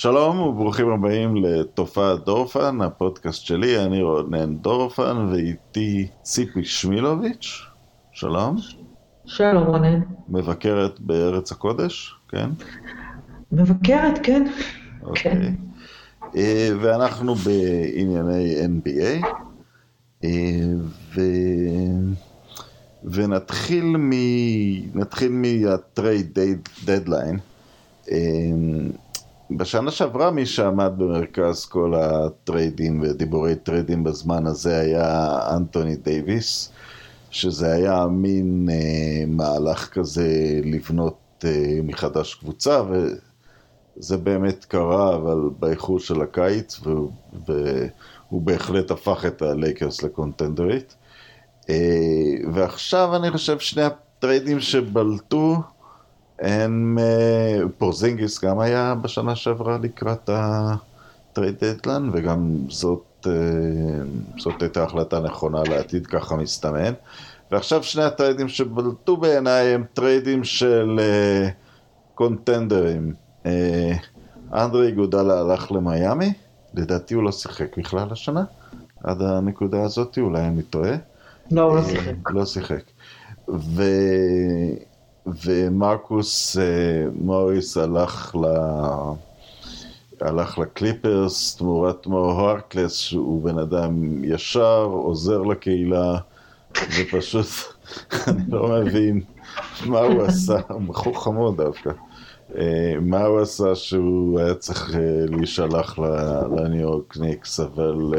שלום וברוכים הבאים לתופעת דורפן, הפודקאסט שלי, אני רונן דורפן ואיתי ציפי שמילוביץ', שלום. שלום רונן. מבקרת בארץ הקודש, כן? מבקרת, כן. אוקיי. כן. אה, ואנחנו בענייני NBA, אה, ו... ונתחיל מ... נתחיל מהטרייד דדליין. בשנה שעברה מי שעמד במרכז כל הטריידים ודיבורי טריידים בזמן הזה היה אנטוני דייוויס, שזה היה מין אה, מהלך כזה לבנות אה, מחדש קבוצה, וזה באמת קרה, אבל באיחור של הקיץ, והוא, והוא בהחלט הפך את הלייקרס ל contenderית. אה, ועכשיו אני חושב שני הטריידים שבלטו, הם, אה, פורזינגיס גם היה בשנה שעברה לקראת ה trade deadline, וגם זאת, אה, זאת הייתה החלטה נכונה לעתיד, ככה מסתמן. ועכשיו שני הטריידים שבלטו בעיניי הם טריידים של uh, קונטנדרים. אנדרה איגודלה הלך למיאמי, לדעתי הוא לא שיחק בכלל השנה, עד הנקודה הזאת, אולי אני טועה. לא, הוא לא שיחק. לא שיחק. ומרקוס אה, מוריס הלך ל... הלך לקליפרס תמורת מו הרקלס שהוא בן אדם ישר, עוזר לקהילה ופשוט אני לא מבין מה הוא עשה, הוא בחור חמוד דווקא, אה, מה הוא עשה שהוא היה צריך אה, להישלח לניו יורק ניקס, אבל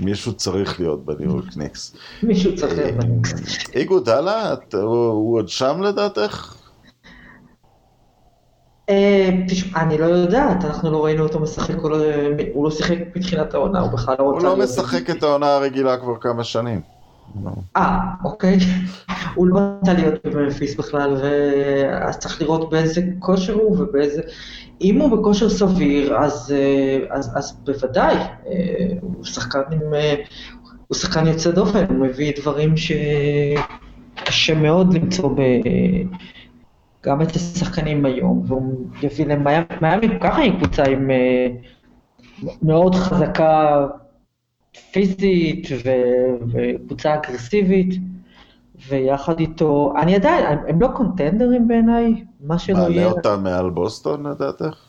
מישהו צריך להיות בניו יורק ניקס. מישהו צריך להיות בניו יורק ניקס. איגוד הלאה? הוא עוד שם לדעתך? אה, אני לא יודעת, אנחנו לא ראינו אותו משחק, הוא לא שיחק בתחילת העונה, הוא בכלל לא רוצה... הוא לא משחק את העונה הרגילה כבר כמה שנים. אה, אוקיי. הוא לא רצה להיות במפיס בכלל, אז צריך לראות באיזה כושר הוא ובאיזה... אם הוא בכושר סביר, אז, אה, אז, אז בוודאי, אה, הוא שחקן עם... אה, הוא שחקן יוצא דופן, הוא מביא דברים שקשה מאוד למצוא ב... גם את השחקנים היום, והוא יביא להם... מיאמי ככה היא קבוצה עם מאוד חזקה פיזית וקבוצה אגרסיבית. ויחד איתו, אני עדיין, הם, הם לא קונטנדרים בעיניי, מה שלא יהיה. מעלה אותם מעל בוסטון לדעתך?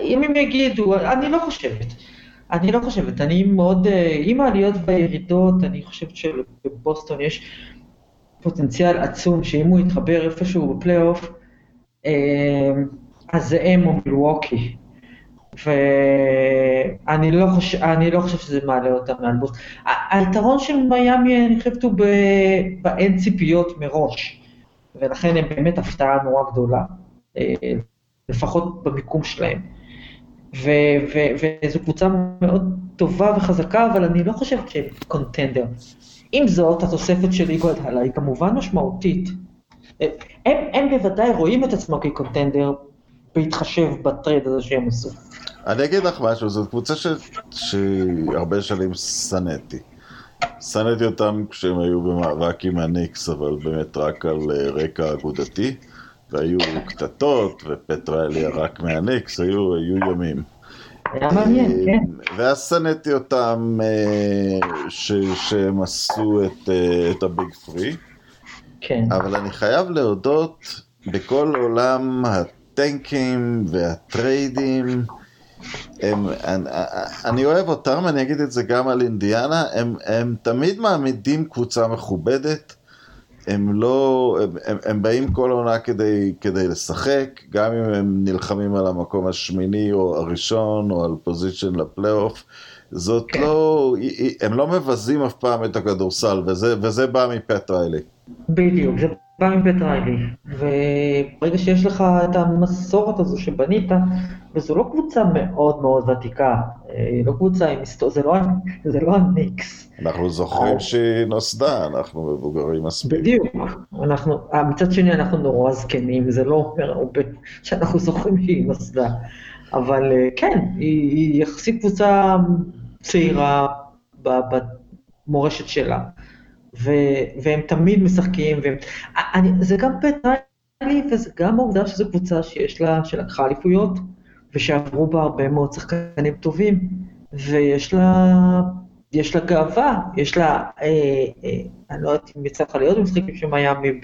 אם הם יגידו, אני לא חושבת. אני לא חושבת, אני מאוד, אה, עם העליות והירידות, אני חושבת שבבוסטון יש פוטנציאל עצום, שאם הוא יתחבר איפשהו בפלייאוף, אה, אז זה הם או מילווקי. ואני לא, חושב, לא חושב שזה מעלה אותם מעל בוסטון. היתרון של מיאמי, אני חושבת, הוא באין ציפיות מראש, ולכן הם באמת הפתעה נורא גדולה, אה, לפחות במיקום שלהם. וזו קבוצה מאוד טובה וחזקה, אבל אני לא חושבת שהם קונטנדר. עם זאת, התוספת של איגוד הלאה היא כמובן משמעותית. אה, הם, הם בוודאי רואים את עצמם כקונטנדר, בהתחשב בטרייד הזה שהם עשו. אני אגיד לך משהו, זו קבוצה ש... שהרבה שנים שנאתי. שנאתי אותם כשהם היו במאבק עם הניקס, אבל באמת רק על אה, רקע אגודתי, והיו קטטות, ופט ריילי ירק מהניקס, היו, היו ימים. אה, כן. ואז שנאתי אותם אה, ש... שהם עשו את, את ה Big Three. כן. אבל אני חייב להודות, בכל עולם הטנקים והטריידים, הם, אני, אני אוהב אותם, אני אגיד את זה גם על אינדיאנה, הם, הם תמיד מעמידים קבוצה מכובדת, הם לא, הם, הם, הם באים כל עונה כדי, כדי לשחק, גם אם הם נלחמים על המקום השמיני או הראשון או על פוזיישן לפלייאוף, זאת כן. לא, הם לא מבזים אף פעם את הכדורסל, וזה, וזה בא מפטריילי. בדיוק, זה בא מבית ריילי, וברגע שיש לך את המסורת הזו שבנית, וזו לא קבוצה מאוד מאוד ותיקה, אה, לא קבוצה עם היסטוריה, זה, לא, זה לא הניקס. אנחנו זוכרים שהיא נוסדה, אנחנו מבוגרים מספיק. בדיוק, אנחנו, אה, מצד שני אנחנו נורא זקנים, זה לא אומר הרבה שאנחנו זוכרים שהיא נוסדה, אבל אה, כן, היא, היא יחסית קבוצה צעירה במורשת שלה. ו- והם תמיד משחקים, והם... אני, זה גם פטרלי וזה גם העובדה שזו קבוצה שיש לה, שלקחה אליפויות, ושעברו בה הרבה מאוד שחקנים טובים, ויש לה, יש לה גאווה, יש לה, אה, אה, אני לא יודעת אם יצא לך להיות במשחקים של מיאמי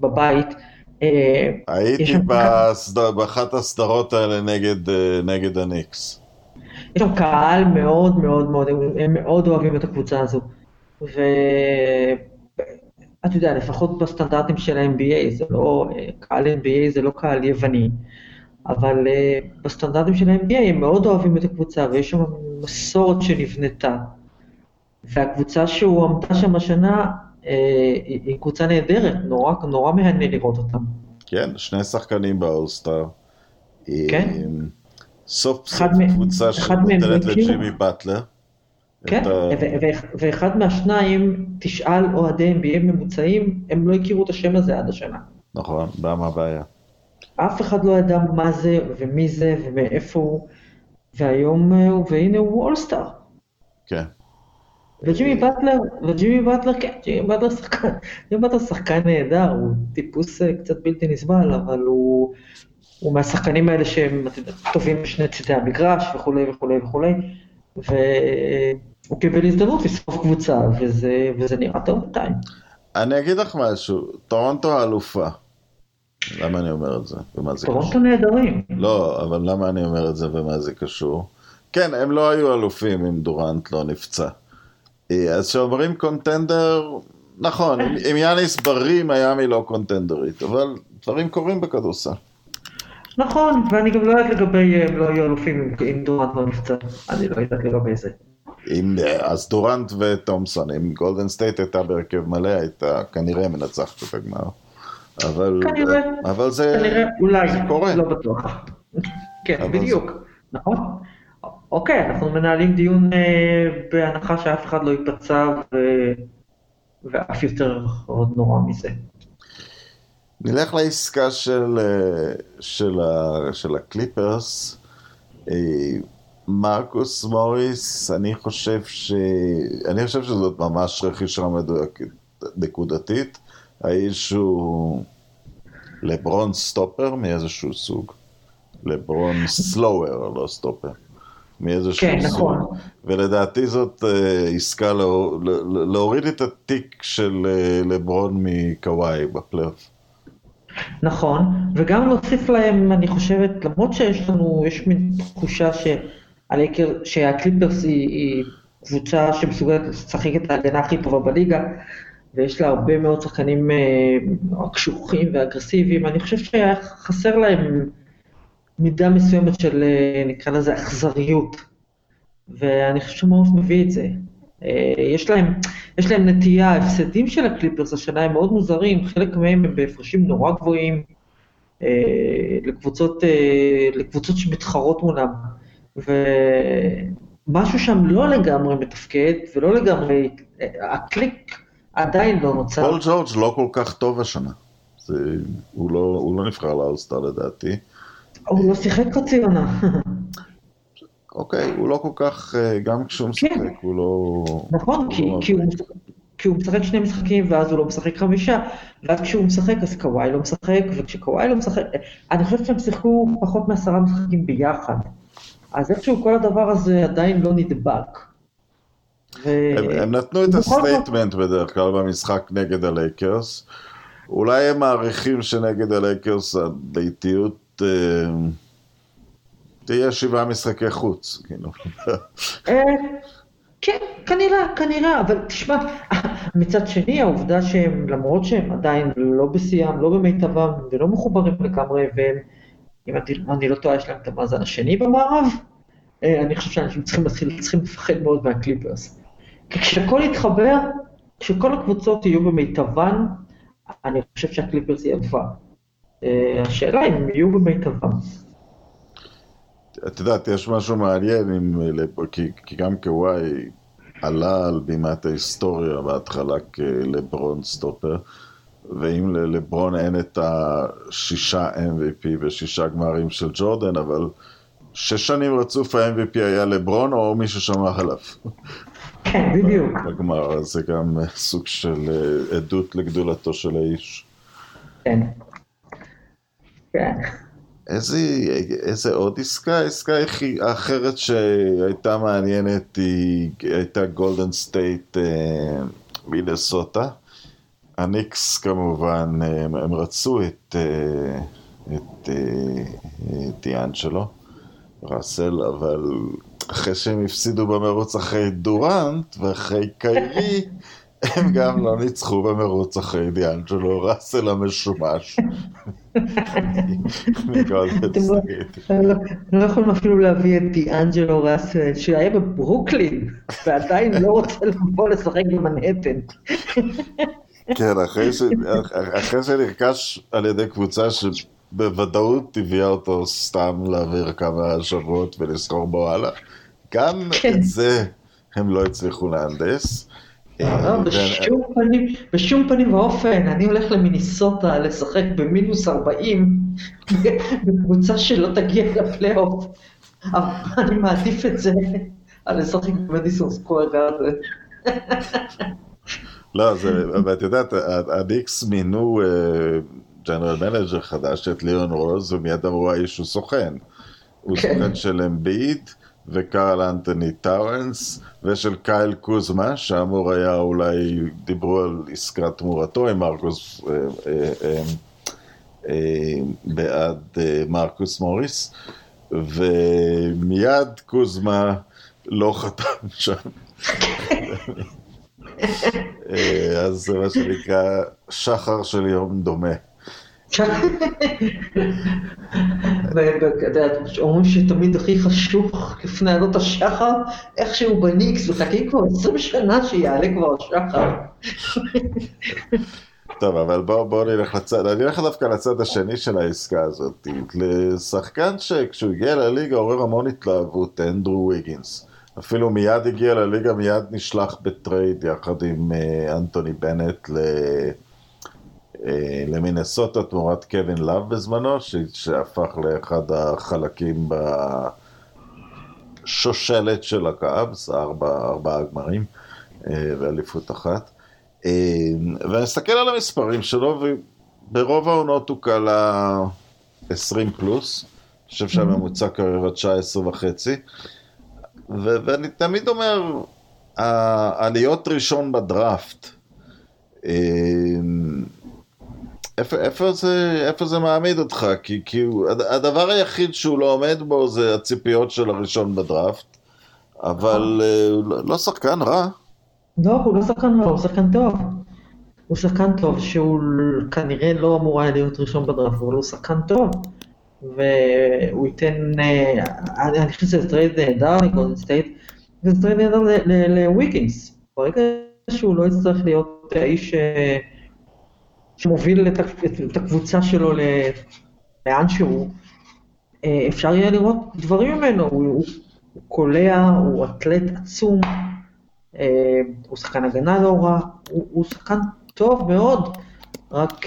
בבית. אה, הייתי בסד... באחת הסדרות האלה נגד, אה, נגד הניקס. יש שם קהל מאוד מאוד מאוד, הם מאוד אוהבים את הקבוצה הזו. ואתה יודע, לפחות בסטנדרטים של ה-NBA, זה לא, קהל NBA זה לא קהל יווני, אבל uh, בסטנדרטים של ה-NBA הם מאוד אוהבים את הקבוצה, ויש שם מסורת שנבנתה. והקבוצה שהוא עמדה שם השנה, uh, היא, היא קבוצה נהדרת, נורא, נורא מהנה לראות אותם. כן, שני שחקנים באוסטר. כן. סוף סוף קבוצה שנותנת לג'ימי באטלר. כן, ואחד מהשניים, תשאל אוהדי NBA ממוצעים, הם לא הכירו את השם הזה עד השנה. נכון, מה הבעיה? אף אחד לא ידע מה זה ומי זה ומאיפה הוא, והיום, אה, והנה הוא All-Star. כן. וג'ימי באטלר, וג'ימי באטלר, כן, ג'ימי באטלר שחקן, ג'ימי באטלר שחקן נהדר, הוא טיפוס אה, קצת בלתי נסבל, אבל הוא, הוא מהשחקנים האלה שהם טובים בשני צידי המגרש וכולי וכולי וכולי, והוא קיבל הזדמנות לסחוב קבוצה, וזה, וזה נראה טוב בינתיים. אני אגיד לך משהו, טורונטו האלופה. למה אני אומר את זה? ומה זה קשור? טורונטו נהדרים. לא, אבל למה אני אומר את זה ומה זה קשור? כן, הם לא היו אלופים אם דורנט לא נפצע. אה, אז כשאומרים contender, נכון, אם יאניס בריא, מיאמי לא קונטנדרית, אבל דברים קורים בכדורסל. נכון, ואני גם לא יודעת לגבי הם לא היו אלופים אם דורנט לא נפצע, אני לא יודעת לגבי זה. אם, אז דורנט ותומסון, אם גולדן סטייט הייתה בהרכב מלא, הייתה כנראה מנצחת את הגמר. אבל, כנראה, אבל זה, כנראה, אולי, זה קורה. לא בטוח. כן, בדיוק, זה... נכון. אוקיי, אנחנו מנהלים דיון אה, בהנחה שאף אחד לא ייפצע ו... ואף יותר עוד נורא מזה. נלך לעסקה של, אה, של, ה, של הקליפרס. אה, מרקוס מוריס, אני חושב ש... אני חושב שזאת ממש רכישה מדויקת, נקודתית. האיש הוא לברון סטופר מאיזשהו סוג. לברון slower, לא סטופר. מאיזשהו כן, סוג. נכון. ולדעתי זאת uh, עסקה לא, להוריד את התיק של uh, לברון מקוואי בפלייאוף. נכון, וגם להוסיף להם, אני חושבת, למרות שיש לנו, יש מין תחושה שהלייקר, שהקליפרס היא, היא קבוצה שמסוגלת לשחק את ההגנה הכי טובה בליגה, ויש לה הרבה מאוד שחקנים uh, קשוחים ואגרסיביים, אני חושב חסר להם מידה מסוימת של, uh, נקרא לזה, אכזריות, ואני חושב שמאוס מביא את זה. Uh, יש להם, יש להם נטייה, ההפסדים של הקליפרס השנה הם מאוד מוזרים, חלק מהם הם בהפרשים נורא גבוהים, לקבוצות, לקבוצות שמתחרות מולם, ומשהו שם לא לגמרי מתפקד, ולא לגמרי, הקליק עדיין לא נוצר. פול ג'ורג' לא כל כך טוב השנה. זה, הוא, לא, הוא לא נבחר לאוסטר לדעתי. הוא לא שיחק חצי עונה. אוקיי, הוא לא כל כך, גם כשהוא משחק, כן. הוא לא... נכון, הוא כי, לא כי, הוא. כי הוא משחק שני משחקים ואז הוא לא משחק חמישה, ואז כשהוא משחק אז קוואי לא משחק, וכשקוואי לא משחק, אני חושבת שהם שיחקו פחות מעשרה משחקים ביחד. אז איכשהו כל הדבר הזה עדיין לא נדבק. ו... הם, הם נתנו את ה statement בדרך כלל במשחק נגד הלייקרס. אולי הם מעריכים שנגד הלייקרס הביתיות אה, תהיה שבעה משחקי חוץ. כאילו. אה, כן, כנראה, כנראה, אבל תשמע, מצד שני, העובדה שהם, למרות שהם עדיין לא בשיאם, לא במיטבם, ולא מחוברים לגמרי, והם, אם אני, אני לא טועה, יש להם את המאזן השני במערב, אה, אני חושב שאנשים צריכים להתחיל, צריכים לפחד מאוד מהקליפרס. כי כשהכל יתחבר, כשכל הקבוצות יהיו במיטבן, אני חושב שהקליפרס היא עבה. אה, השאלה אם יהיו במיטבם. את יודעת, יש משהו מעניין, עם, לב- כי, כי גם קוואי עלה על בימת ההיסטוריה בהתחלה כלברון סטופר, ואם ללברון אין את השישה MVP ושישה גמרים של ג'ורדן, אבל שש שנים רצוף ה-MVP היה לברון או מי ששמע עליו כן, בדיוק. בגמר, זה גם אה, סוג של אה, עדות לגדולתו של האיש. כן. כן. איזה, איזה עוד עסקה? העסקה האחרת שהייתה מעניינת היא הייתה גולדן סטייט מינסוטה. הניקס כמובן, הם, הם רצו את, אה, את, אה, את דיאנג'לו ראסל, אבל אחרי שהם הפסידו במרוץ אחרי דורנט ואחרי קיירי, הם גם לא ניצחו במרוץ אחרי דיאנג'לו ראסל המשומש. אתם לא, לא יכולים אפילו להביא את דיאנג'לו ראסל שהיה בברוקלין ועדיין לא רוצה לבוא לשחק במנהטן. כן, אחרי שנרכש על ידי קבוצה שבוודאות הביאה אותו סתם להעביר כמה שבועות ולזכור בו הלאה, גם כן. את זה הם לא הצליחו להנדס. לא, בשום פנים ואופן, אני הולך למיניסוטה לשחק במינוס 40 בקבוצה שלא תגיע לפלייאוף. אני מעדיף את זה על לשחק במדיסון סקוור גארדן. לא, ואת יודעת, הניקס מינו general manager חדש, את ליאון רוז, ומיד אמרו האיש הוא סוכן. הוא כן. סוכן של אמביד, וקרל אנתוני טאונס, ושל קייל קוזמה, שאמור היה אולי, דיברו על עסקת תמורתו עם מרקוס, אה, אה, אה, בעד מרקוס מוריס, ומיד קוזמה לא חתם שם. אז זה מה שנקרא שחר של יום דומה. אומרים שתמיד הכי חשוך לפני עלות השחר, איכשהו בניקס, מחכים כבר 20 שנה שיעלה כבר השחר. טוב, אבל בואו בוא נלך לצד, אני אלך דווקא לצד השני של העסקה הזאת. לשחקן שכשהוא הגיע לליגה עורר המון התלהבות, אנדרו ויגינס. אפילו מיד הגיע לליגה, מיד נשלח בטרייד יחד עם uh, אנטוני בנט ל... uh, למינסוטה תמורת קווין לאב בזמנו, ש... שהפך לאחד החלקים בשושלת של הקאבס, ארבע, ארבעה גמרים uh, ואליפות אחת. Uh, ואני מסתכל על המספרים שלו, וברוב העונות הוא קלה 20 פלוס, אני חושב שהממוצע קריירה 19 וחצי. ו- ואני תמיד אומר, העליות ראשון בדראפט, איפה, איפה, זה, איפה זה מעמיד אותך? כי, כי הדבר היחיד שהוא לא עומד בו זה הציפיות של הראשון בדראפט, אבל אה, לא שחקן רע. לא, הוא לא שחקן רע, הוא שחקן טוב. הוא שחקן טוב שהוא כנראה לא אמור היה להיות ראשון בדראפט, אבל הוא שחקן טוב. והוא ייתן, אה, אני חושב שזה טרייד נהדר לגולדן סטייט, וזה טרייד נהדר לוויגינס. ברגע שהוא לא יצטרך להיות האיש אה, שמוביל את הקבוצה שלו לאן שהוא, אה, אפשר יהיה לראות דברים ממנו, הוא קולע, הוא אתלט עצום, הוא שחקן הגנה לא רע, הוא שחקן טוב מאוד, רק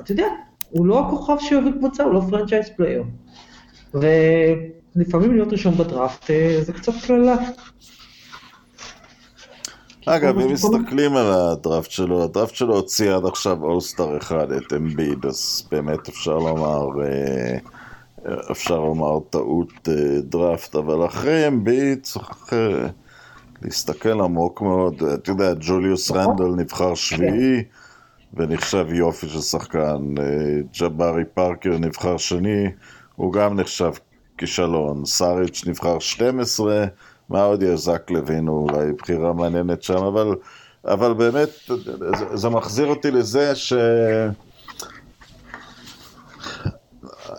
אתה יודע, הוא לא הכוכב שיוביל קבוצה, הוא לא franchise player. ולפעמים להיות ראשון בדראפט אה, זה קצת קללה. אגב, אם מסתכלים על הדראפט שלו, הדראפט שלו הוציא עד עכשיו All-Star אחד, את אמביד, אז באמת אפשר לומר, אה, אפשר לומר טעות אה, דראפט, אבל אחרי אמביד צריך להסתכל עמוק מאוד, אתה יודע, ג'וליוס נכון. רנדל נבחר שביעי. כן. ונחשב יופי של שחקן. אה, ג'בארי פארקר נבחר שני, הוא גם נחשב כישלון. סאריץ' נבחר 12, מה עוד יש? זק לוין הוא אולי בחירה מעניינת שם, אבל, אבל באמת זה, זה מחזיר אותי לזה ש...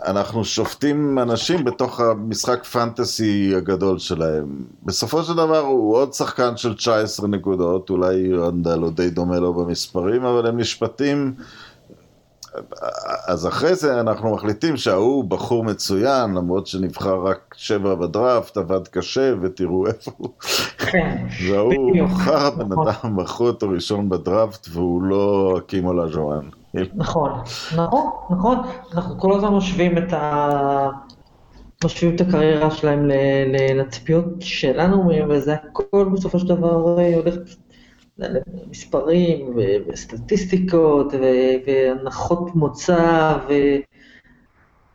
אנחנו שופטים אנשים בתוך המשחק פנטסי הגדול שלהם. בסופו של דבר הוא עוד שחקן של 19 נקודות, אולי רנדל הוא די דומה לו במספרים, אבל הם נשפטים... אז אחרי זה אנחנו מחליטים שההוא בחור מצוין, למרות שנבחר רק שבע בדראפט, עבד קשה, ותראו איפה הוא. כן. והוא בחר בן אדם, בחרו אותו ראשון בדראפט, והוא לא הקים עולה ז'ואן. נכון, נכון, נכון. אנחנו כל הזמן משווים את ה... משווים את הקריירה שלהם לציפיות שלנו, וזה הכל בסופו של דבר אה, הולך למספרים וסטטיסטיקות והנחות מוצא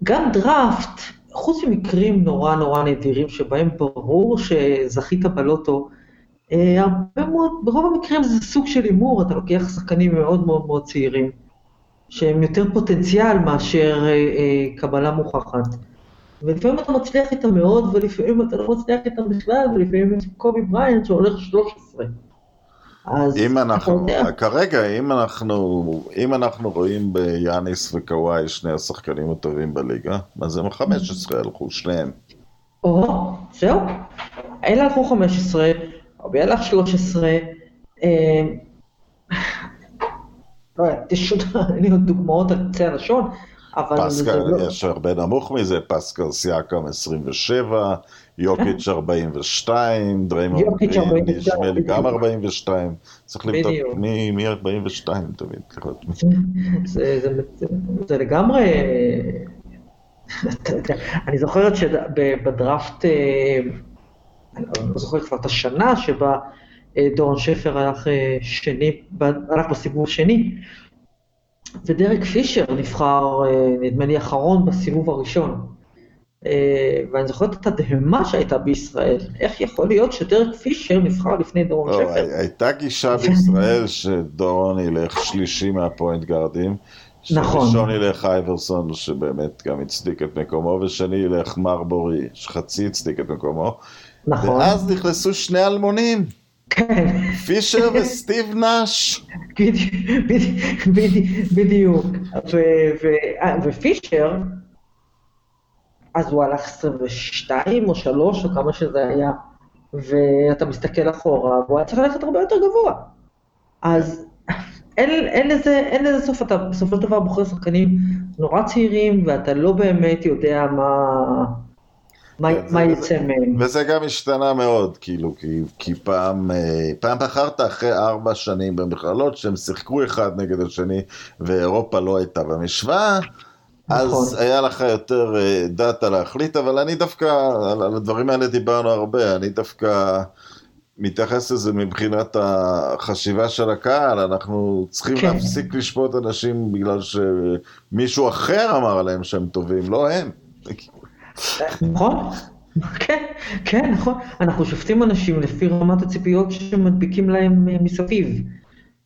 גם דראפט, חוץ ממקרים נורא נורא נדירים שבהם ברור שזכית בלוטו, אה, הרבה מאוד, ברוב המקרים זה סוג של הימור, אתה לוקח שחקנים מאוד מאוד מאוד צעירים, שהם יותר פוטנציאל מאשר אה, אה, קבלה מוכחת. ולפעמים אתה מצליח איתם מאוד, ולפעמים אתה לא מצליח איתם בכלל, ולפעמים יש קובי בריינט שהולך 13. אז אם אנחנו, כרגע, אם אנחנו, אם אנחנו רואים ביאניס וקוואי שני השחקנים הטובים בליגה, אז הם 15 הלכו, שניהם. או, זהו. אלה הלכו 15, אבי הלך 13. אה, לא יודע, אין לי עוד דוגמאות על קצה הלשון, אבל... פסקל, לא- יש הרבה נמוך מזה, פסקל סיאקם 27, יוקיץ' 42, דריימון גרין, נשמע לי גם 42, צריך לבדוק מי 42 תמיד. זה לגמרי... אני זוכרת שבדראפט, אה, אני לא זוכר כבר את השנה שבה אה, דורון שפר הלך אה, שני, הלך בסיבוב השני, ודרק פישר נבחר, נדמה לי, אחרון בסיבוב הראשון. אה, ואני זוכרת את הדהמה שהייתה בישראל. איך יכול להיות שדרק פישר נבחר לפני דורון לא, שפר? הייתה גישה בישראל שדורון ילך שלישי מהפוינט גארדים. נכון. שראשון ילך אייברסון, שבאמת גם הצדיק את מקומו, ושני ילך מרבורי, שחצי הצדיק את מקומו. נכון. ואז נכנסו שני אלמונים. כן. פישר וסטיב נאש. בדיוק. ופישר, אז הוא הלך 22 או 3 או כמה שזה היה, ואתה מסתכל אחורה, והוא היה צריך ללכת הרבה יותר גבוה. אז אין, אין, לזה, אין לזה סוף, אתה בסופו של דבר בוחר שחקנים נורא צעירים, ואתה לא באמת יודע מה, מה, מה יצא מהם. וזה גם השתנה מאוד, כאילו, כי, כי פעם, אה, פעם בחרת אחרי ארבע שנים במכללות שהם שיחקו אחד נגד השני, ואירופה לא הייתה במשוואה. אז נכון. היה לך יותר אה, דאטה להחליט, אבל אני דווקא, על הדברים האלה דיברנו הרבה, אני דווקא מתייחס לזה מבחינת החשיבה של הקהל, אנחנו צריכים כן. להפסיק לשפוט אנשים בגלל שמישהו אחר אמר עליהם שהם טובים, לא הם. נכון, כן, כן, נכון. אנחנו שופטים אנשים לפי רמת הציפיות שמדביקים להם אה, מסביב.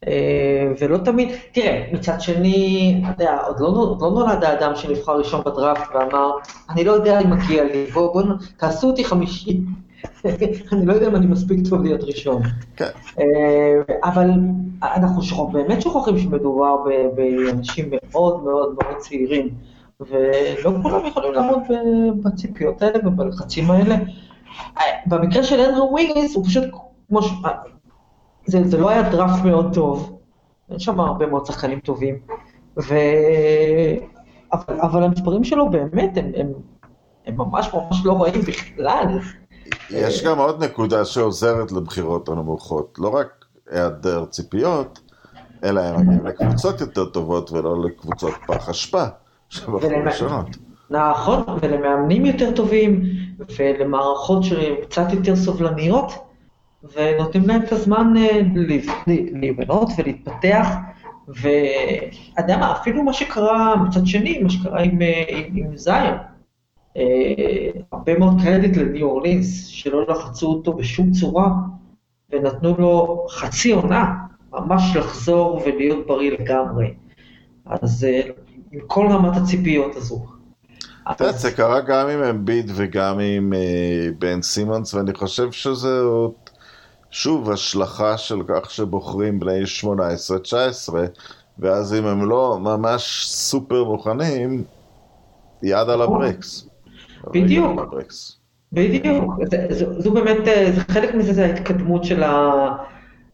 אה, ולא תמיד, תראה, מצד שני, אתה יודע, עוד לא, עוד לא נולד האדם שנבחר ראשון בדראפט ואמר, אני לא יודע אם מגיע לי, בואו, בואו, תעשו אותי חמישי, אני לא יודע אם אני מספיק טוב להיות ראשון. כן. אה, אבל אנחנו שוכח, באמת שוכחים שמדובר באנשים מאוד מאוד מאוד צעירים, ולא כולם יכולים לעמוד בציפיות האלה ובלחצים האלה. אה, במקרה של אנדרו וויגינס, הוא פשוט, כמו. זה, זה לא היה דראפט מאוד טוב, אין שם הרבה מאוד שחקנים טובים, ו... אבל, אבל המספרים שלו באמת, הם, הם, הם ממש ממש לא רעים בכלל. יש גם עוד נקודה שעוזרת לבחירות הנמוכות, לא רק היעדר ציפיות, אלא הם מגיעים לקבוצות יותר טובות ולא לקבוצות פח אשפה שבחרו לשנות. נכון, ולמאמנים יותר טובים, ולמערכות שהן קצת יותר סובלניות. ונותנים להם את הזמן אה, להיבנות ולהתפתח, ואתה יודע מה, אפילו מה שקרה מצד שני, מה שקרה עם, אה, עם, עם זיון, אה, הרבה מאוד קרדיט לניו אורלינס, שלא לחצו אותו בשום צורה, ונתנו לו חצי עונה, ממש לחזור ולהיות בריא לגמרי. אז עם כל רמת הציפיות הזו. אתה יודע, זה קרה גם עם אמביד וגם עם בן סימונס, ואני חושב שזה עוד שוב, השלכה של כך שבוחרים בני 18-19, ואז אם הם לא ממש סופר מוכנים, יד על נכון. הברקס. בדיוק. בדיוק. זו באמת, אה, זה חלק מזה זה ההתקדמות של, ה,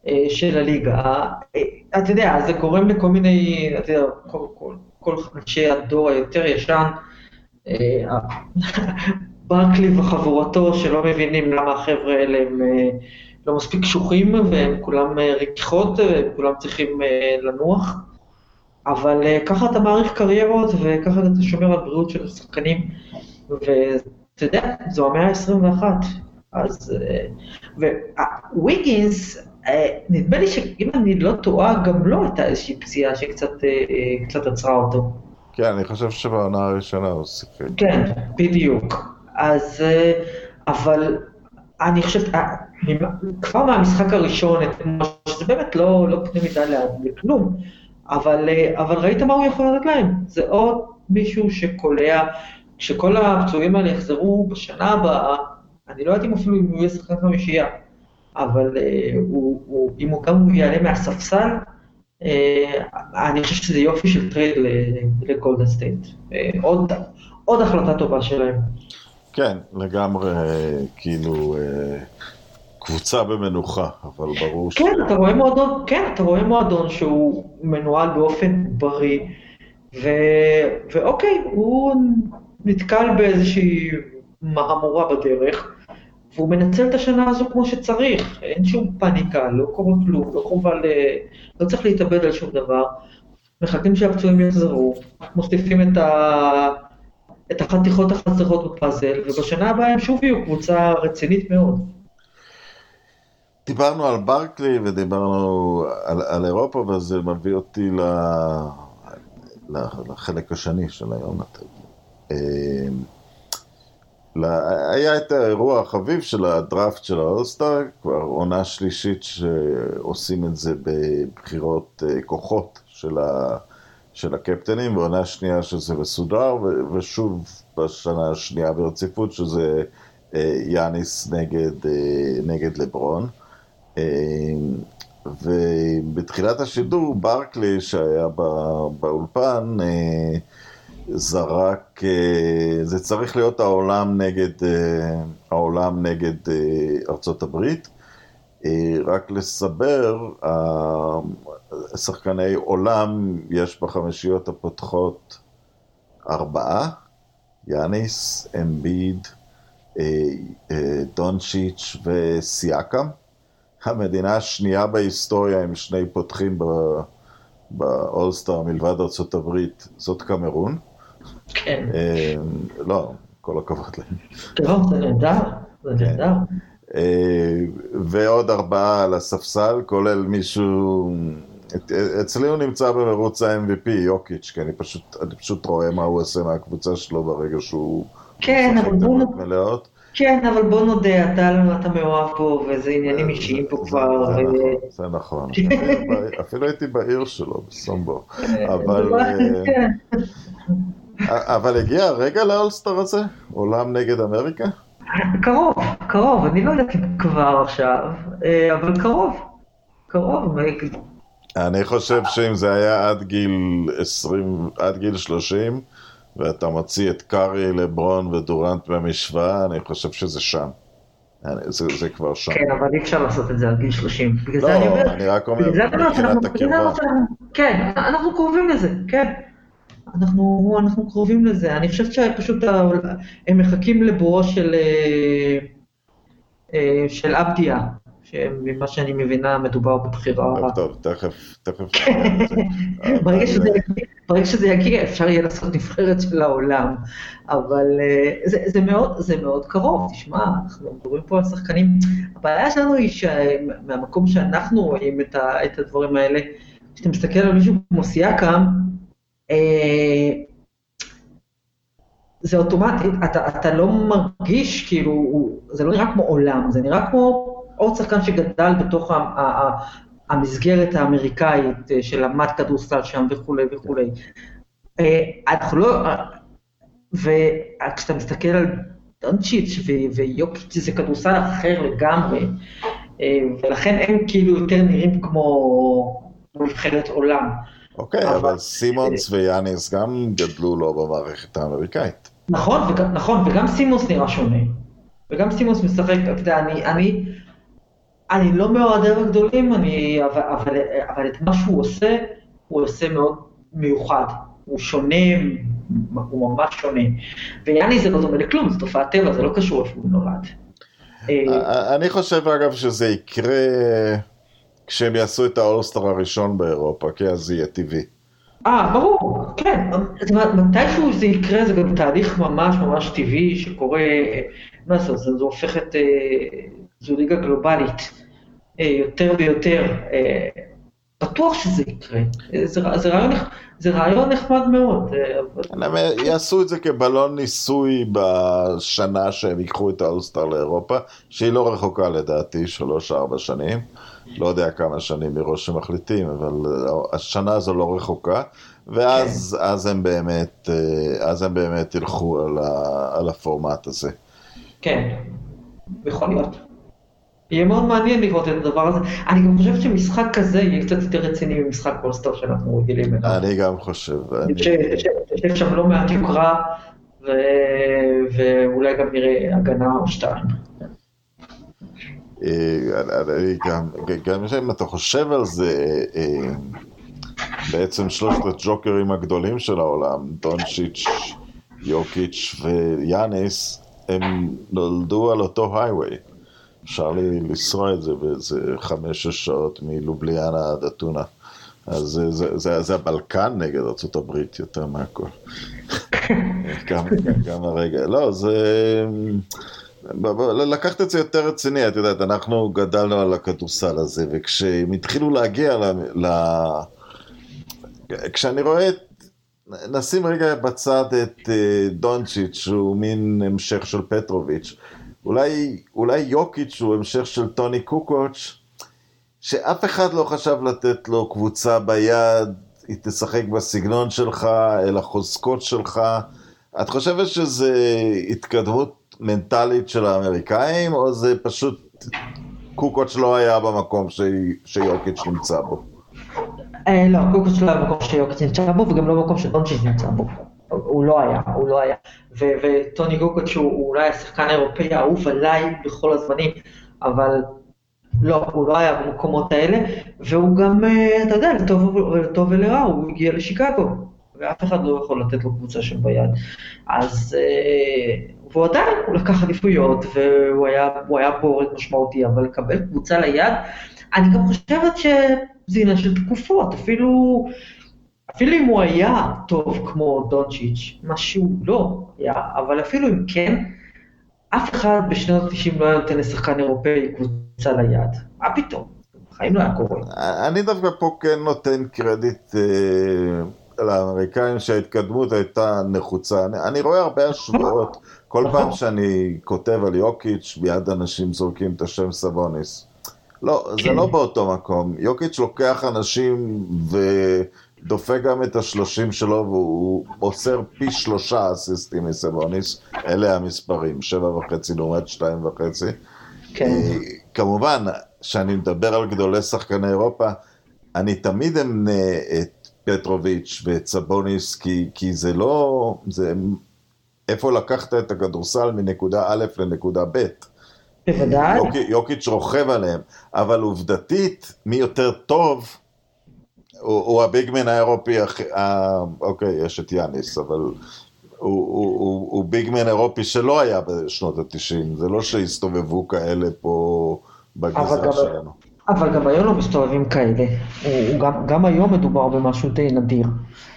אה, של הליגה. אה, אתה יודע, זה גורם לכל מיני, אתה יודע, כל, כל, כל אנשי הדור היותר ישן, ברקלי וחבורתו, שלא מבינים למה החבר'ה האלה הם... לא מספיק קשוחים והם כולם אה, רכיחות וכולם צריכים אה, לנוח. אבל אה, ככה אתה מעריך קריירות וככה אתה שומר על בריאות של השחקנים. ואתה יודע, זו המאה ה-21. אז... וויגינס, נדמה לי שאם אני לא טועה, גם לא הייתה איזושהי פציעה שקצת עצרה אותו. כן, אני חושב שבעונה הראשונה הוא שיחק. כן, בדיוק. אז, אה, אבל אני חושבת, אה, כבר מהמשחק הראשון, שזה באמת לא, לא קנה מידה לכלום, אבל, אה, אבל ראית מה הוא יכול לתת להם. זה עוד מישהו שקולע, כשכל הפצועים האלה יחזרו בשנה הבאה, אני לא יודעת אם אפילו אם הוא יהיה שחקן חמישייה, אבל הוא, הוא, אם הוא גם יעלה מהספסל, אני חושב שזה יופי של trade לגולדן סטייט. עוד, עוד החלטה טובה שלהם. כן, לגמרי, כאילו, קבוצה במנוחה, אבל ברור ש... כן, אתה רואה מועדון, כן, אתה רואה מועדון שהוא מנוהל באופן בריא, ו... ואוקיי, הוא נתקל באיזושהי מהמורה בדרך, והוא מנצל את השנה הזו כמו שצריך, אין שום פאניקה, לא קורה כלום, לא חובה ל... לא צריך להתאבד על שום דבר. מחכים שהפצועים יחזרו, מוסיפים את, ה... את החתיכות החסרות בפאזל, ובשנה הבאה הם שוב יהיו קבוצה רצינית מאוד. דיברנו על ברקלי ודיברנו על, על אירופה, וזה מביא אותי ל... לחלק השני של היונתן. היה את האירוע החביב של הדראפט של האולסטאר, כבר עונה שלישית שעושים את זה בבחירות אה, כוחות של, ה, של הקפטנים, ועונה שנייה שזה מסודר, ושוב בשנה השנייה ברציפות שזה אה, יאניס נגד, אה, נגד לברון. ובתחילת השידור ברקלי שהיה באולפן זרק, אה, זה צריך להיות העולם נגד, אה, העולם נגד אה, ארצות הברית. רק לסבר, שחקני עולם יש בחמישיות הפותחות ארבעה, יאניס, אמביד, דונצ'יץ' וסיאקם. המדינה השנייה בהיסטוריה עם שני פותחים באולסטאר מלבד ארה"ב זאת קמרון. כן. לא, כל הכבוד להם. טוב, זה נהדר, זה כן. נהדר. אה, ועוד ארבעה על הספסל, כולל מישהו... אצלי הוא נמצא במרוץ ה-MVP, יוקיץ', כי אני פשוט, אני פשוט רואה מה הוא עושה מהקבוצה שלו ברגע שהוא... כן, אבל. כן, אבל בוא נודה, אתה, אתה מאוהב פה, וזה עניינים אה, אישיים פה כבר. זה נכון, אפילו הייתי בעיר שלו, בסומבו. אה, אבל... אבל הגיע הרגע לאולסטר הזה? עולם נגד אמריקה? קרוב, קרוב, אני לא יודעת אם כבר עכשיו, אה, אבל קרוב, קרוב. אני חושב שאם זה היה עד גיל 20, עד גיל 30, ואתה מוציא את קארי, לברון ודורנט מהמשוואה, אני חושב שזה שם. זה, זה כבר שם. כן, אבל אי אפשר לעשות את זה עד גיל 30. לא, אני, אומר, אני רק אומר, מבחינת הקרבה. כן, אנחנו קרובים לזה, כן. אנחנו, אנחנו קרובים לזה. אני חושבת שפשוט הם מחכים לבואו של, אה, אה, של אבדיה, שממה שאני מבינה מדובר בבחירה... טוב, תכף, תכף. ברגע שזה יגיע אפשר יהיה לעשות נבחרת של העולם, אבל אה, זה, זה, מאוד, זה מאוד קרוב, תשמע, אנחנו מדברים פה על שחקנים, הבעיה שלנו היא שמהמקום שאנחנו רואים את, ה, את הדברים האלה, כשאתה מסתכל על מישהו כמו סייקם, זה אוטומטי, אתה, אתה לא מרגיש כאילו, זה לא נראה כמו עולם, זה נראה כמו עוד שחקן שגדל בתוך ה, ה, ה, המסגרת האמריקאית אה, שלמד כדורסל שם וכולי וכולי. אה, אנחנו לא, וכשאתה מסתכל על דונצ'יץ' ויוקיץ' זה כדורסל אחר לגמרי, ולכן הם כאילו יותר נראים כמו נבחרת עולם. אוקיי, אבל, אבל סימונס ויאניס גם גדלו לא במערכת האמריקאית. נכון, וגם, נכון, וגם סימונס נראה שונה. וגם סימונס משחק, אתה יודע, אני, אני, אני לא מאוהדיו הגדולים, אני, אבל, אבל, אבל את מה שהוא עושה, הוא עושה מאוד מיוחד. הוא שונה, הוא ממש שונה. ויאני זה לא דומה לכלום, זה תופעת טבע, זה לא קשור איפה הוא נולד. אני חושב אגב שזה יקרה כשהם יעשו את האולסטר הראשון באירופה, כי אז זה יהיה טבעי. אה, ברור, כן. מתישהו זה יקרה, זה גם תהליך ממש ממש טבעי שקורה, מה זה, זה הופך את, אה, זו ליגה גלובלית אה, יותר ויותר. אה, בטוח שזה יקרה. זה, זה, רעיון, זה רעיון נחמד מאוד. הם יעשו את זה כבלון ניסוי בשנה שהם ייקחו את האולסטר לאירופה, שהיא לא רחוקה לדעתי, שלוש-ארבע שנים. לא יודע כמה שנים מראש שמחליטים, אבל השנה הזו לא רחוקה. ואז כן. אז הם באמת, אז הם באמת ילכו על, ה, על הפורמט הזה. כן, יכול להיות. יהיה מאוד מעניין לראות את הדבר הזה. אני גם חושבת שמשחק כזה יהיה קצת יותר רציני ממשחק אולסטאר שאנחנו רגילים אליו. אני גם חושב. יש שם לא מעט יוקרה, ואולי גם נראה הגנה או שתיים. אה, גם אם אתה חושב על זה, אה, בעצם שלושת הג'וקרים הגדולים של העולם, דונצ'יץ', יוקיץ' ויאניס, הם נולדו על אותו הייווי. אפשר לי לנסוע את זה באיזה חמש-שש שעות מלובליאנה עד אתונה. אז זה, זה, זה, זה הבלקן נגד ארה"ב יותר מהכל. גם, גם הרגע. לא, זה... לקחת את זה יותר רציני, את יודעת, אנחנו גדלנו על הכדורסל הזה, וכשהם התחילו להגיע ל... ל... כשאני רואה את... נשים רגע בצד את אה, דונצ'יץ', שהוא מין המשך של פטרוביץ'. אולי, אולי יוקיץ' הוא המשך של טוני קוקוץ', שאף אחד לא חשב לתת לו קבוצה ביד, היא תשחק בסגנון שלך, אל החוזקות שלך. את חושבת שזה התקדמות מנטלית של האמריקאים, או זה פשוט קוקוץ' לא היה במקום ש... שיוקיץ' נמצא בו? אה, לא, קוקוץ' לא היה במקום שיוקיץ' נמצא בו, וגם לא במקום שדונצ'יץ' נמצא בו. הוא לא היה, הוא לא היה. וטוני קוקוץ' הוא אולי השחקן האירופאי האהוב עליי בכל הזמנים, אבל לא, הוא לא היה במקומות האלה, והוא גם, אה, אתה יודע, לטוב, לטוב ולרע, הוא הגיע לשיקגו, ואף אחד לא יכול לתת לו קבוצה שם ביד. אז, אה, והוא עדיין, הוא לקח עדיפויות, והוא היה, היה בורג משמעותי, אבל לקבל קבוצה ליד, אני גם חושבת שזה עניין של תקופות, אפילו... אפילו אם הוא היה טוב כמו דונצ'יץ', מה שהוא לא היה, אבל אפילו אם כן, אף אחד בשנות ה-90 לא היה נותן לשחקן אירופאי קבוצה ליד. מה פתאום? בחיים לא היה קורה. אני דווקא פה כן נותן קרדיט אה, לאמריקאים שההתקדמות הייתה נחוצה. אני, אני רואה הרבה השוואות. כל פעם. שאני כותב על יוקיץ', מיד אנשים זורקים את השם סבוניס. לא, זה כן. לא באותו מקום. יוקיץ' לוקח אנשים ו... דופק גם את השלושים שלו והוא מוסר פי שלושה אסיסטים מסבוניס, אלה המספרים, שבע וחצי לעומת שתיים וחצי. כן. אה, כמובן, כשאני מדבר על גדולי שחקני אירופה, אני תמיד אמנה את פטרוביץ' ואת סבוניס, כי, כי זה לא... זה, איפה לקחת את הכדורסל מנקודה א' לנקודה ב'. בוודאי. יוק, יוקיץ' רוכב עליהם, אבל עובדתית, מי יותר טוב, הוא, הוא הביגמן האירופי, אה, אוקיי, יש את יאניס, אבל הוא, הוא, הוא, הוא ביגמן אירופי שלא היה בשנות התשעים, זה לא שהסתובבו כאלה פה בגזרה שלנו. אבל גם היום לא מסתובבים כאלה, גם, גם היום מדובר במשהו די נדיר.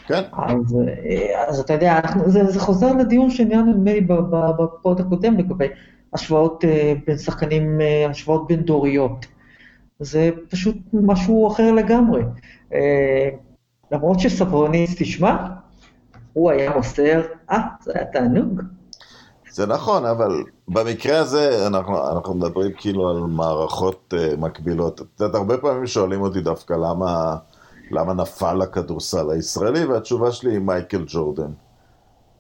כן. אז, אה, אז אתה יודע, אנחנו, זה, זה חוזר לדיון שניהלנו נדמה לי בפוד הקודם לגבי השוואות אה, בין שחקנים, השוואות בין דוריות. זה פשוט משהו אחר לגמרי. אה, למרות שסברוניס, תשמע, הוא היה מוסר, אה, זה היה תענוג. זה נכון, אבל במקרה הזה אנחנו, אנחנו מדברים כאילו על מערכות uh, מקבילות. את יודעת, הרבה פעמים שואלים אותי דווקא למה, למה נפל הכדורסל הישראלי, והתשובה שלי היא מייקל ג'ורדן.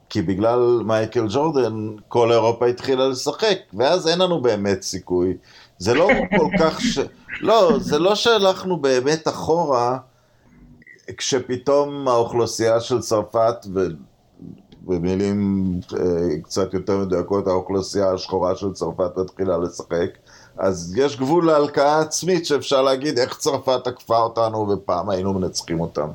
כי בגלל מייקל ג'ורדן כל אירופה התחילה לשחק, ואז אין לנו באמת סיכוי. זה לא כל כך ש... לא, זה לא שהלכנו באמת אחורה. כשפתאום האוכלוסייה של צרפת, במילים אה, קצת יותר מדויקות, האוכלוסייה השחורה של צרפת מתחילה לשחק, אז יש גבול להלקאה עצמית שאפשר להגיד איך צרפת עקפה אותנו ופעם היינו מנצחים אותם.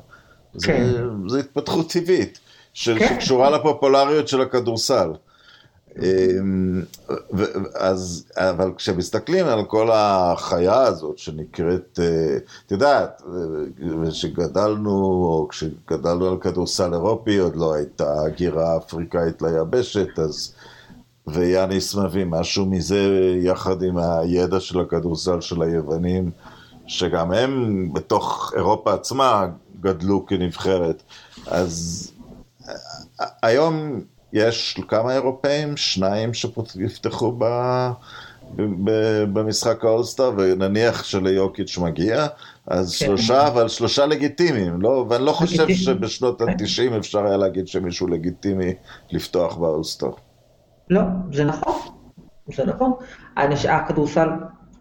כן. זו התפתחות טבעית, כן. שקשורה לפופולריות של הכדורסל. אמ, אז, אבל כשמסתכלים על כל החיה הזאת שנקראת, אה, את יודעת, כשגדלנו, או כשגדלנו על כדורסל אירופי, עוד לא הייתה הגירה אפריקאית ליבשת, אז, ויאניס מביא משהו מזה יחד עם הידע של הכדורסל של היוונים, שגם הם בתוך אירופה עצמה גדלו כנבחרת. אז היום יש כמה אירופאים? שניים שיפתחו ב... במשחק האולסטאר, ונניח שליוקיץ' מגיע, אז כן. שלושה, אבל שלושה לגיטימיים, לא? ואני לא חושב לגיטימי. שבשנות ה-90 אפשר היה להגיד שמישהו לגיטימי לפתוח באולסטאר. לא, זה נכון, זה נכון. הכדורסל,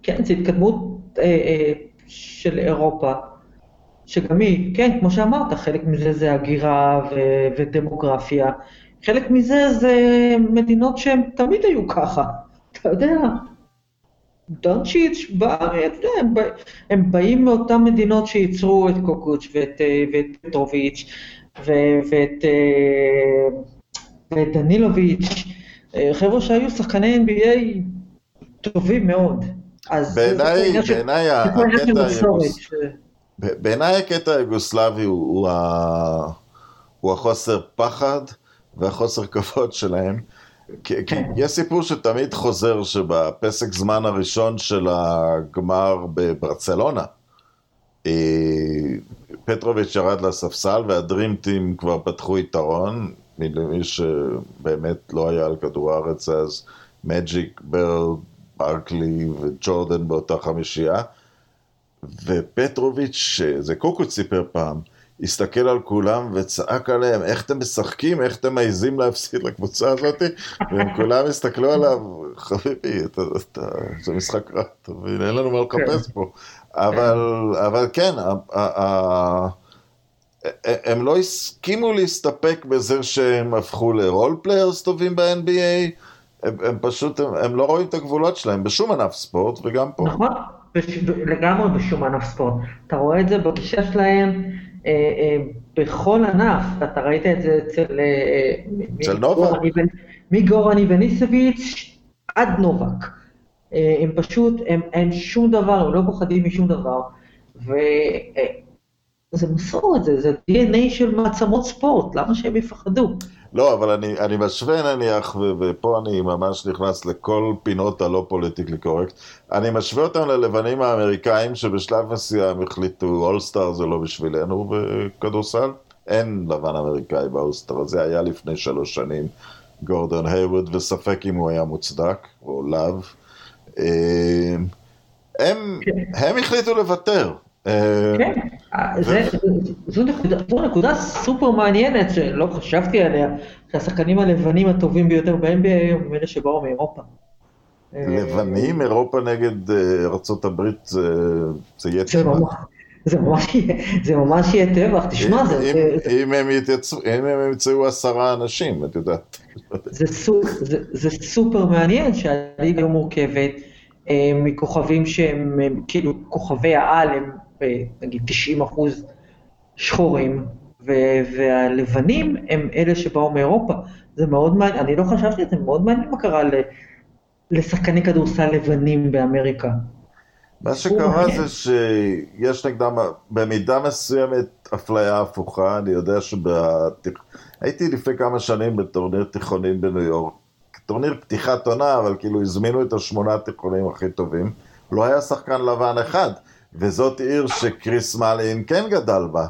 כן, זו התקדמות אה, אה, של אירופה, שגם היא, כן, כמו שאמרת, חלק מזה זה הגירה ו- ודמוגרפיה, חלק מזה זה מדינות שהן תמיד היו ככה, אתה יודע. דונצ'יץ' בא, אתה יודע, הם, בא, הם באים מאותן מדינות שייצרו את קוקוץ' ואת, אה, ואת פטרוביץ' ואת, אה, ואת דנילוביץ', אה, חבר'ה שהיו שחקני NBA טובים מאוד. בעיניי, בעיניי הקטע... בעיניי הקטע היוגוסלבי הוא, הוא, הוא החוסר פחד והחוסר כבוד שלהם. כי. יש סיפור שתמיד חוזר שבפסק זמן הראשון של הגמר בברצלונה, אה, פטרוביץ' ירד לספסל והדרימטים כבר פתחו יתרון, למי שבאמת לא היה על כדור הארץ אז, מג'יק, ברד, ברקלי וג'ורדן באותה חמישייה, ופטרוביץ', זה קוקוץ' סיפר פעם, הסתכל על כולם וצעק עליהם, איך אתם משחקים, איך אתם מעיזים להפסיד לקבוצה הזאת, והם כולם הסתכלו עליו, חביבי, אתה, אתה, זה משחק רע, אתה מבין, אין לנו מה לחפש. פה. אבל, אבל כן, ה, ה, הם לא הסכימו להסתפק בזה שהם הפכו ל role players טובים ב-NBA, הם, הם פשוט, הם, הם לא רואים את הגבולות שלהם בשום ענף ספורט, וגם פה. נכון, לגמרי בשום ענף ספורט. אתה רואה את זה בגישה שלהם. אה, אה, בכל ענף, אתה ראית את זה אצל... אה, אצל נובק. מגורני וניסביץ' עד נובק. הם פשוט, הם, אין שום דבר, הם לא פוחדים משום דבר. וזה מסורת, זה, זה DNA של מעצמות ספורט, למה שהם יפחדו? לא, אבל אני, אני משווה נניח, ו, ופה אני ממש נכנס לכל פינות הלא politically correct, אני משווה אותם ללבנים האמריקאים שבשלב מסוים החליטו אולסטאר זה לא בשבילנו בכדורסל, אין לבן אמריקאי באולסטאר, זה היה לפני שלוש שנים, גורדון היווד, וספק אם הוא היה מוצדק, או לאו. אה, הם. הם החליטו לוותר. אה, כן. זו נקודה סופר מעניינת שלא חשבתי עליה, שהשחקנים הלבנים הטובים ביותר ב-NBA הם אלה שבאו מאירופה. לבנים, אירופה נגד אה, ארה"ב זה יהיה טבח. זה ממש יהיה טבח, תשמע, זה... אם הם יתייצבו, אם הם ימצאו עשרה אנשים, את יודעת. זה סופר מעניין שהליגה מורכבת אה, מכוכבים שהם כאילו כוכבי העל, הם נגיד 90 אחוז שחורים, והלבנים הם אלה שבאו מאירופה. זה מאוד מעניין, אני לא חשבתי את זה, מאוד מעניין מה קרה לשחקני כדורסל לבנים באמריקה. מה שקרה זה שיש נגדם במידה מסוימת אפליה הפוכה, אני יודע שבתיכ... הייתי לפני כמה שנים בטורניר תיכונים בניו יורק, טורניר פתיחת עונה, אבל כאילו הזמינו את השמונה התיכונים הכי טובים, לא היה שחקן לבן אחד, וזאת עיר שקריס מלין כן גדל בה,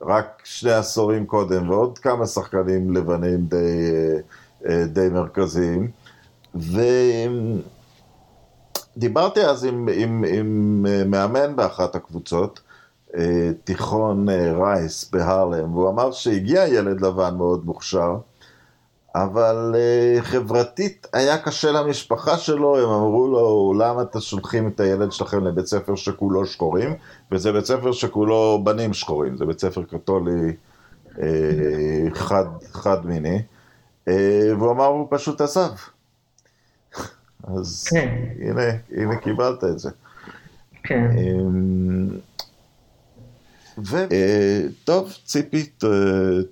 רק שני עשורים קודם, ועוד כמה שחקנים לבנים די, אה, די מרכזיים. ודיברתי אז עם, עם, עם אה, מאמן באחת הקבוצות, אה, תיכון רייס בהרלם, והוא אמר שהגיע ילד לבן מאוד מוכשר, אבל uh, חברתית היה קשה למשפחה שלו, הם אמרו לו, למה אתם שולחים את הילד שלכם לבית ספר שכולו שחורים? וזה בית ספר שכולו בנים שחורים, זה בית ספר קתולי uh, חד, חד מיני. Uh, והוא אמר, הוא פשוט עזב. אז כן. הנה, הנה קיבלת את זה. כן. וטוב, ציפי,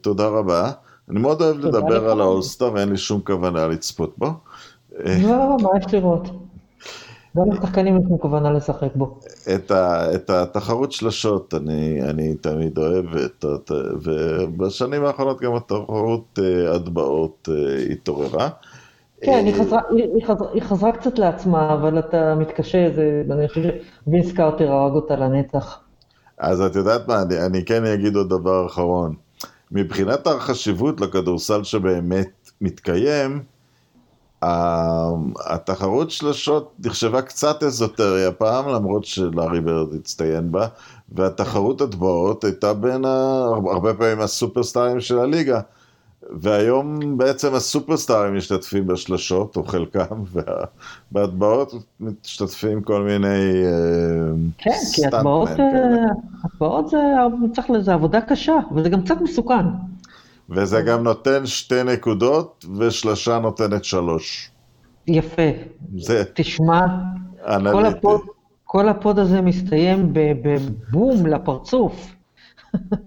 תודה רבה. אני מאוד אוהב לדבר על האולסטאר ואין לי שום כוונה לצפות בו. לא, מה יש לראות? גם לשחקנים יש לי כוונה לשחק בו. את, ה, את התחרות שלשות אני, אני תמיד אוהב, את, ובשנים האחרונות גם התחרות uh, הטבעות uh, התעוררה. כן, היא חזרה, היא, חזרה, היא חזרה קצת לעצמה, אבל אתה מתקשה, זה, אני חושב שווינס קארטר הרג אותה לנצח. אז את יודעת מה, אני, אני כן אגיד עוד דבר אחרון. מבחינת החשיבות לכדורסל שבאמת מתקיים, התחרות שלשות נחשבה קצת אזוטריה פעם, למרות שלארי ברד הצטיין בה, והתחרות הטבעות הייתה בין הרבה פעמים הסופרסטארים של הליגה. והיום בעצם הסופרסטארים משתתפים בשלשות, או חלקם, ובהטבעות משתתפים כל מיני אה, כן, כי הטבעות, הטבעות זה, צריך לזה עבודה קשה, וזה גם קצת מסוכן. וזה גם נותן שתי נקודות, ושלושה נותנת שלוש. יפה. זה... תשמע, כל הפוד, כל הפוד הזה מסתיים בבום לפרצוף.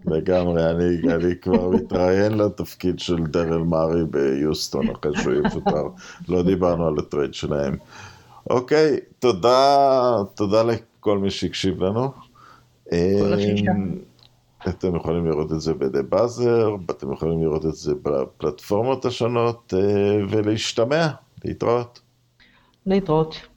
לגמרי, אני, אני כבר מתראיין לתפקיד של דרל מארי ביוסטון אחרי שהוא יפוטר. לא דיברנו על ה trade שלהם. אוקיי, תודה, תודה לכל מי שהקשיב לנו. כל השישה. אמ, אתם יכולים לראות את זה בדה באזר, אתם יכולים לראות את זה בפלטפורמות השונות, אה, ולהשתמע, להתראות. להתראות.